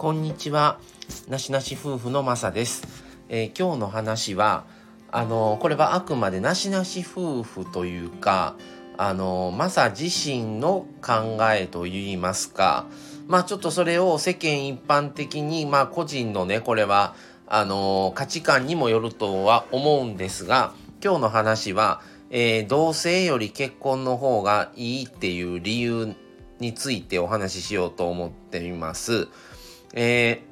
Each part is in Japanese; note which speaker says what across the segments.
Speaker 1: こんにちは。なしなし夫婦のまさです。えー、今日の話は、あのこれはあくまでなしなし夫婦というか、あのマサ自身の考えといいますか、まあちょっとそれを世間一般的に、まあ個人のね、これは、あの価値観にもよるとは思うんですが、今日の話は、えー、同性より結婚の方がいいっていう理由についてお話ししようと思っています。え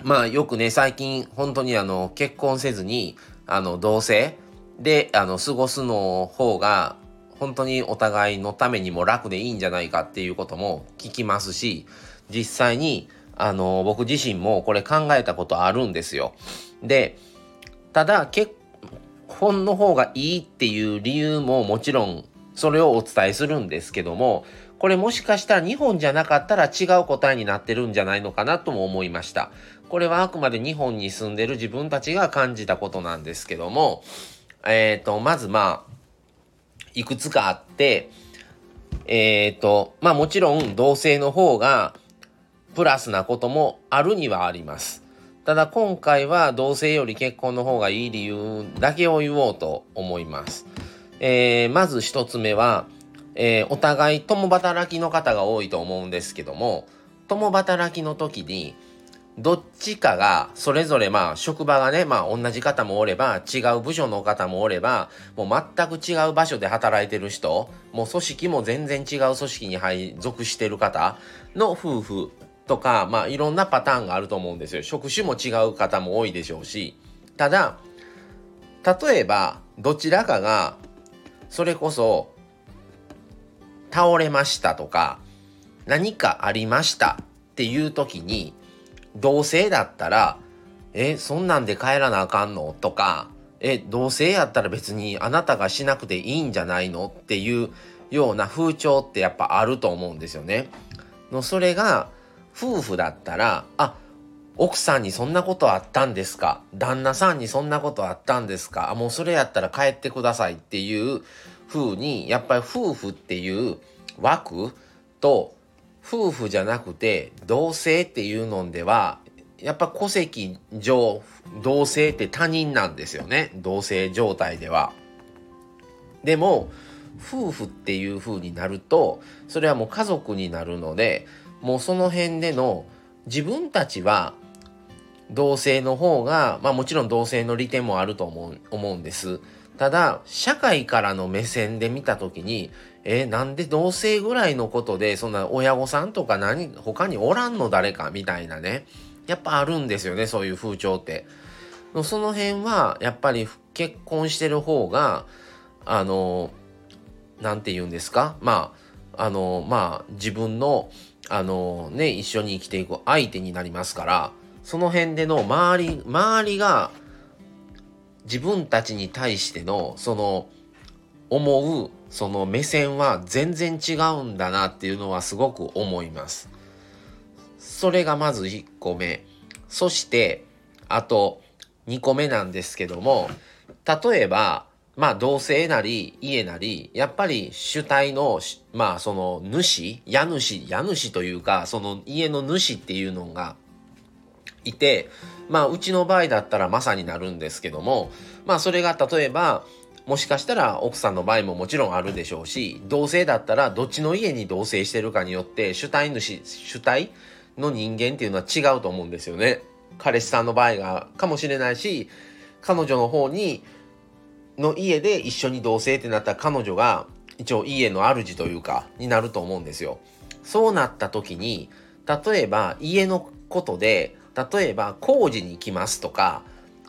Speaker 1: ー、まあよくね、最近本当にあの結婚せずに、あの同性であの過ごすの方が本当にお互いのためにも楽でいいんじゃないかっていうことも聞きますし、実際にあの僕自身もこれ考えたことあるんですよ。で、ただ結婚の方がいいっていう理由ももちろんそれをお伝えするんですけども、これもしかしたら日本じゃなかったら違う答えになってるんじゃないのかなとも思いました。これはあくまで日本に住んでる自分たちが感じたことなんですけども、えっ、ー、と、まずまあ、いくつかあって、えっ、ー、と、まあもちろん同性の方がプラスなこともあるにはあります。ただ今回は同性より結婚の方がいい理由だけを言おうと思います。えー、まず一つ目は、えー、お互い共働きの方が多いと思うんですけども共働きの時にどっちかがそれぞれまあ職場がねまあ同じ方もおれば違う部署の方もおればもう全く違う場所で働いてる人もう組織も全然違う組織に配属してる方の夫婦とかまあいろんなパターンがあると思うんですよ。職種も違う方も多いでしょうし。ただ例えばどちらかがそれこそ倒れましたとか何かありましたっていう時に同性だったらえそんなんで帰らなあかんのとかえ同性やったら別にあなたがしなくていいんじゃないの？っていうような風潮ってやっぱあると思うんですよね。のそれが夫婦だったらあ奥さんにそんなことあったんですか？旦那さんにそんなことあったんですか？あもうそれやったら帰ってくださいっていう風にやっぱり夫婦っていう枠と夫婦じゃなくて同性っていうのではやっぱ戸籍上同性って他人なんですよね同性状態では。でも夫婦っていう風になるとそれはもう家族になるのでもうその辺での自分たちは同性の方がまあもちろん同性の利点もあると思う思うんです。ただ社会からの目線で見た時にえなんで同性ぐらいのことでそんな親御さんとか何他におらんの誰かみたいなねやっぱあるんですよねそういう風潮って。その辺はやっぱり結婚してる方があの何て言うんですか？まああのまあ自分のあのね一緒に生きていく相手になりますからその辺での周り周りが自分たちに対してのその思うその目線は全然違うんだなっていうのはすごく思います。それがまず1個目。そしてあと2個目なんですけども例えばまあ同性なり家なりやっぱり主体のまあその主家主家主というかその家の主っていうのがいてまあうちの場合だったらマサになるんですけどもまあそれが例えばもしかしたら奥さんの場合ももちろんあるでしょうし同性だったらどっちの家に同棲してるかによって主体主主体の人間っていうのは違うと思うんですよね。彼氏さんの場合がかもしれないし彼女の方にの家で一緒に同棲ってなったら彼女が一応家の主というかになると思うんですよ。そうなった時に例えば家のことで例えば工事に行きますとか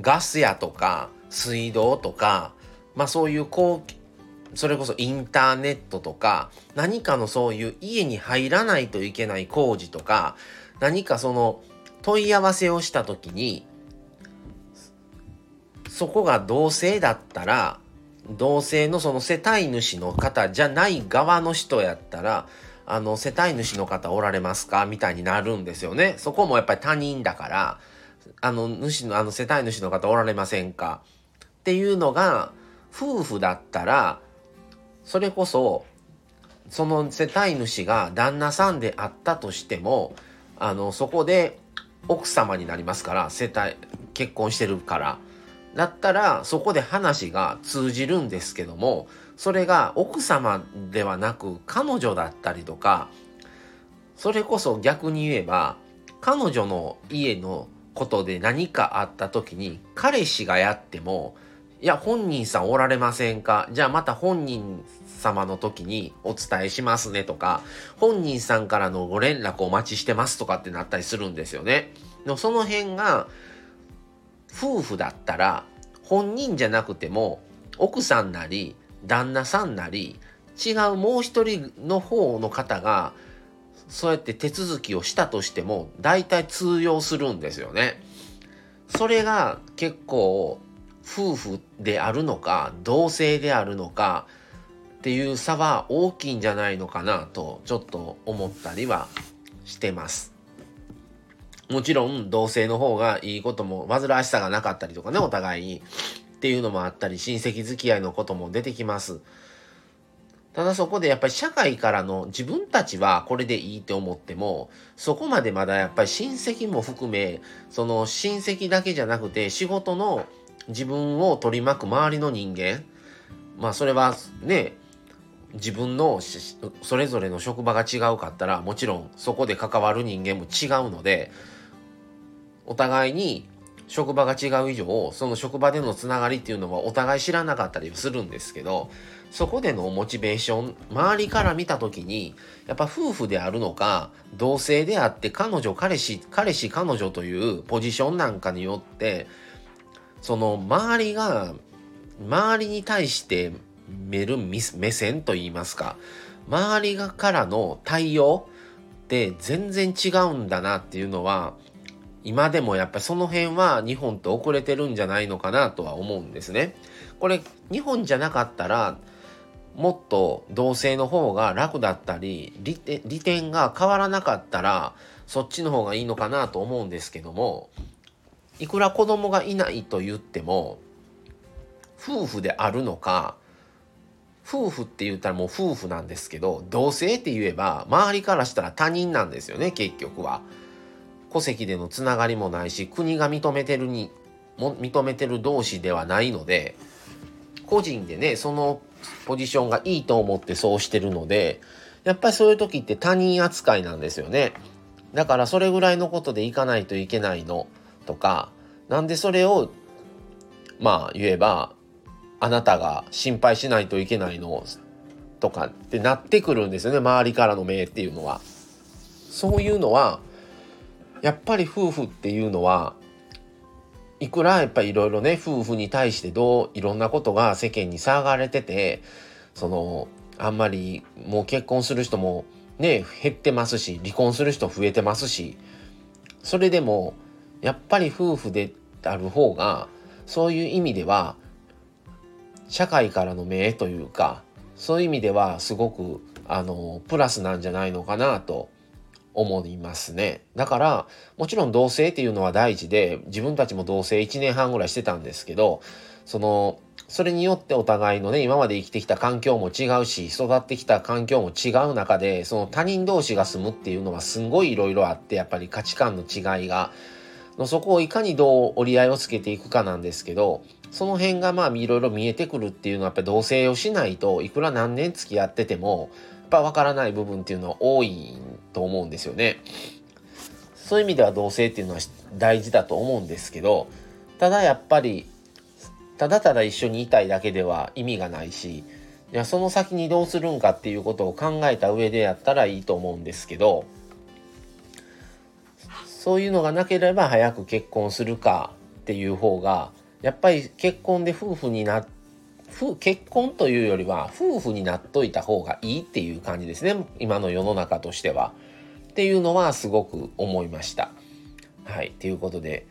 Speaker 1: ガス屋とか水道とかまあそういうこうそれこそインターネットとか何かのそういう家に入らないといけない工事とか何かその問い合わせをした時にそこが同性だったら同性のその世帯主の方じゃない側の人やったらあの、世帯主の方おられますか？みたいになるんですよね。そこもやっぱり他人だから、あの、主の、あの、世帯主の方おられませんか？っていうのが、夫婦だったら、それこそ、その世帯主が旦那さんであったとしても、あの、そこで、奥様になりますから世帯結婚してるから。だったらそこで話が通じるんですけどもそれが奥様ではなく彼女だったりとかそれこそ逆に言えば彼女の家のことで何かあった時に彼氏がやってもいや本人さんおられませんか？じゃあまた本人様の時にお伝えしますねとか本人さんからのご連絡お待ちしてますとかってなったりするんですよね。のその辺が夫婦だったら本人じゃなくても奥さんなり旦那さんなり違うもう一人の方の方がそうやって手続きをしたとしても大体通用するんですよね。それが結構夫婦であるのか同性であるのかっていう差は大きいんじゃないのかなとちょっと思ったりはしてます。もちろん同性の方がいいことも煩わしさがなかったりとかねお互いにっていうのもあったり親戚付き合いのことも出てきます。ただそこでやっぱり社会からの自分たちはこれでいいって思ってもそこまでまだやっぱり親戚も含めその親戚だけじゃなくて仕事の自分を取り巻く周りの人間まあそれはね自分のそれぞれの職場が違うかったらもちろんそこで関わる人間も違うのでお互いに職場が違う以上その職場でのつながりっていうのはお互い知らなかったりするんですけどそこでのモチベーション周りから見た時にやっぱ夫婦であるのか同性であって彼女彼氏彼氏彼女というポジションなんかによってその周りが周りに対して見る目線といいますか周りがからの対応って全然違うんだなっていうのは今でもやっぱりその辺は日本と遅れてるんじゃないのかなとは思うんですね。これ日本じゃなかったらもっと同性の方が楽だったり利利点が変わらなかったらそっちの方がいいのかなと思うんですけどもいくら子供がいないと言っても夫婦であるのか夫婦って言ったらもう夫婦なんですけど同性って言えば周りからしたら他人なんですよね結局は。戸籍でのつながりもないし国が認めてるにも認めてる同士ではないので個人でねそのポジションがいいと思ってそうしてるのでやっぱりそういう時って他人扱いなんですよねだからそれぐらいのことでいかないといけないのとかなんでそれをまあ言えばあなたが心配しないといけないのとかってなってくるんですよね周りからの目っていうのは。そういうのはやっぱり夫婦っていうのはいくらやっぱりいろいろね夫婦に対してどういろんなことが世間に騒がれててそのあんまりもう結婚する人もね減ってますし離婚する人増えてますしそれでもやっぱり夫婦である方がそういう意味では社会からの目というかそういう意味ではすごくあのプラスなんじゃないのかなと思いますね。だから、もちろん同棲っていうのは大事で、自分たちも同棲1年半ぐらいしてたんですけど、その、それによってお互いのね、今まで生きてきた環境も違うし、育ってきた環境も違う中で、その他人同士が住むっていうのはすんごいいろいろあって、やっぱり価値観の違いが、のそこをいかにどう折り合いをつけていくかなんですけど、その辺がまあいろいろ見えてくるっていうのはやっぱり同棲をしないといくら何年付き合っててもやっぱ分からない部分っていうのは多いと思うんですよね。そういう意味では同性っていうのは大事だと思うんですけどただやっぱりただただ一緒にいたいだけでは意味がないしいやその先にどうするんかっていうことを考えた上でやったらいいと思うんですけどそういうのがなければ早く結婚するかっていう方がやっぱり結婚で夫婦になって結婚というよりは夫婦になっといた方がいいっていう感じですね今の世の中としては。っていうのはすごく思いました。はい。ということで、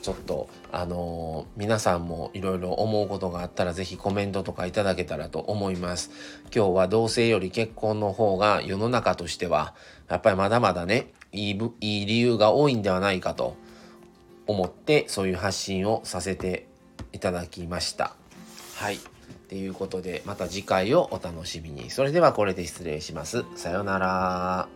Speaker 1: ちょっと、あのー、皆さんもいろいろ思うことがあったら是非コメントとかいただけたらと思います。今日は同性より結婚の方が世の中としては、やっぱりまだまだね、いいいい理由が多いんではないかと思って、そういう発信をさせていただきました。はい。ということで、また次回をお楽しみに。それではこれで失礼します。さようなら。